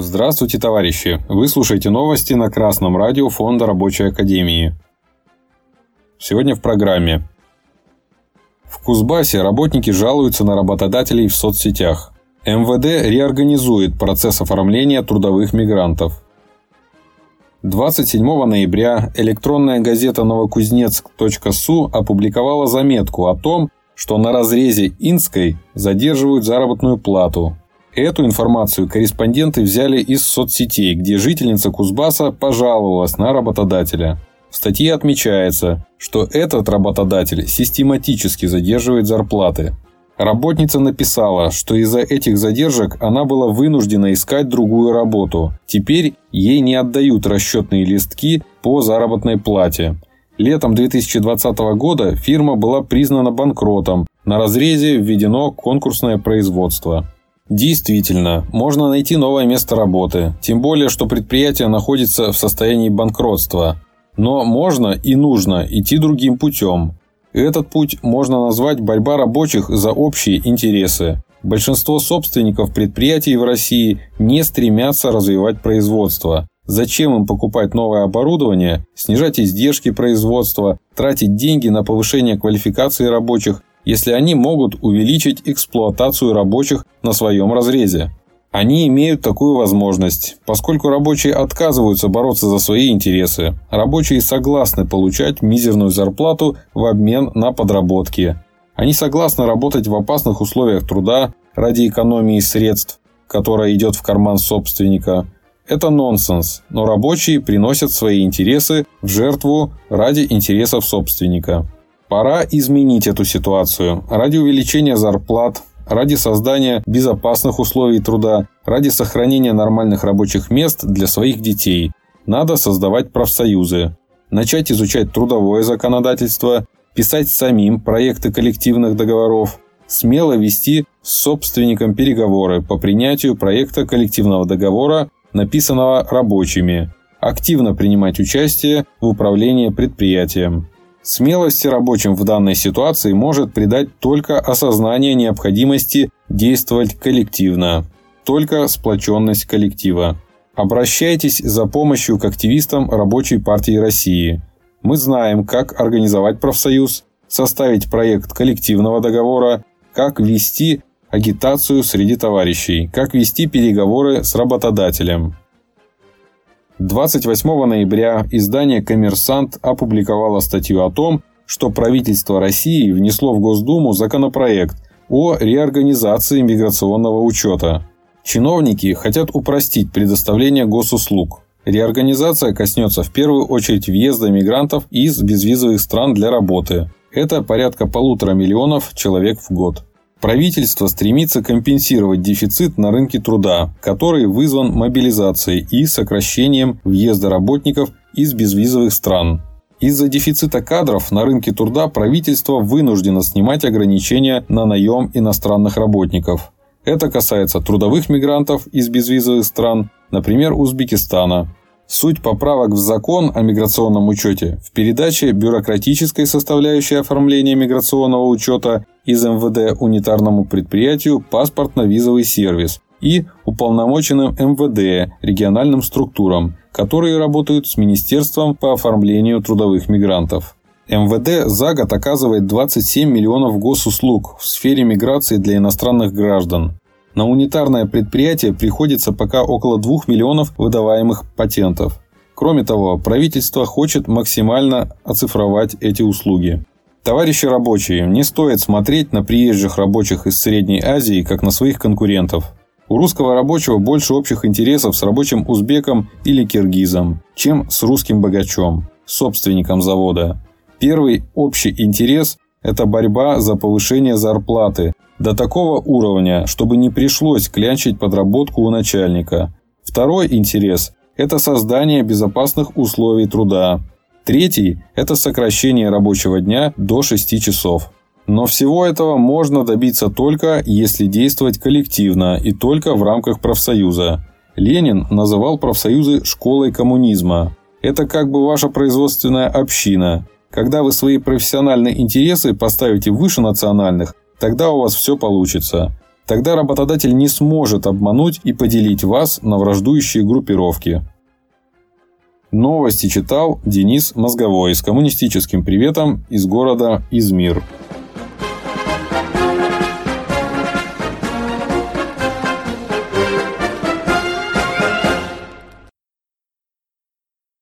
Здравствуйте, товарищи! Вы слушаете новости на Красном радио Фонда Рабочей Академии. Сегодня в программе. В Кузбассе работники жалуются на работодателей в соцсетях. МВД реорганизует процесс оформления трудовых мигрантов. 27 ноября электронная газета новокузнецк.су опубликовала заметку о том, что на разрезе Инской задерживают заработную плату – Эту информацию корреспонденты взяли из соцсетей, где жительница Кузбасса пожаловалась на работодателя. В статье отмечается, что этот работодатель систематически задерживает зарплаты. Работница написала, что из-за этих задержек она была вынуждена искать другую работу. Теперь ей не отдают расчетные листки по заработной плате. Летом 2020 года фирма была признана банкротом. На разрезе введено конкурсное производство. Действительно, можно найти новое место работы, тем более, что предприятие находится в состоянии банкротства. Но можно и нужно идти другим путем. Этот путь можно назвать борьба рабочих за общие интересы. Большинство собственников предприятий в России не стремятся развивать производство. Зачем им покупать новое оборудование, снижать издержки производства, тратить деньги на повышение квалификации рабочих если они могут увеличить эксплуатацию рабочих на своем разрезе. Они имеют такую возможность, поскольку рабочие отказываются бороться за свои интересы. Рабочие согласны получать мизерную зарплату в обмен на подработки. Они согласны работать в опасных условиях труда ради экономии средств, которая идет в карман собственника. Это нонсенс, но рабочие приносят свои интересы в жертву ради интересов собственника. Пора изменить эту ситуацию ради увеличения зарплат, ради создания безопасных условий труда, ради сохранения нормальных рабочих мест для своих детей. Надо создавать профсоюзы, начать изучать трудовое законодательство, писать самим проекты коллективных договоров, смело вести с собственником переговоры по принятию проекта коллективного договора, написанного рабочими, активно принимать участие в управлении предприятием. Смелости рабочим в данной ситуации может придать только осознание необходимости действовать коллективно, только сплоченность коллектива. Обращайтесь за помощью к активистам Рабочей партии России. Мы знаем, как организовать профсоюз, составить проект коллективного договора, как вести агитацию среди товарищей, как вести переговоры с работодателем. 28 ноября издание «Коммерсант» опубликовало статью о том, что правительство России внесло в Госдуму законопроект о реорганизации миграционного учета. Чиновники хотят упростить предоставление госуслуг. Реорганизация коснется в первую очередь въезда мигрантов из безвизовых стран для работы. Это порядка полутора миллионов человек в год. Правительство стремится компенсировать дефицит на рынке труда, который вызван мобилизацией и сокращением въезда работников из безвизовых стран. Из-за дефицита кадров на рынке труда правительство вынуждено снимать ограничения на наем иностранных работников. Это касается трудовых мигрантов из безвизовых стран, например, Узбекистана, Суть поправок в закон о миграционном учете в передаче бюрократической составляющей оформления миграционного учета из МВД унитарному предприятию «Паспортно-визовый сервис» и уполномоченным МВД региональным структурам, которые работают с Министерством по оформлению трудовых мигрантов. МВД за год оказывает 27 миллионов госуслуг в сфере миграции для иностранных граждан. На унитарное предприятие приходится пока около 2 миллионов выдаваемых патентов. Кроме того, правительство хочет максимально оцифровать эти услуги. Товарищи рабочие, не стоит смотреть на приезжих рабочих из Средней Азии как на своих конкурентов. У русского рабочего больше общих интересов с рабочим узбеком или киргизом, чем с русским богачом, собственником завода. Первый общий интерес – это борьба за повышение зарплаты, до такого уровня, чтобы не пришлось клянчить подработку у начальника. Второй интерес – это создание безопасных условий труда. Третий – это сокращение рабочего дня до 6 часов. Но всего этого можно добиться только, если действовать коллективно и только в рамках профсоюза. Ленин называл профсоюзы школой коммунизма. Это как бы ваша производственная община. Когда вы свои профессиональные интересы поставите выше национальных, Тогда у вас все получится. Тогда работодатель не сможет обмануть и поделить вас на враждующие группировки. Новости читал Денис Мозговой с коммунистическим приветом из города Измир.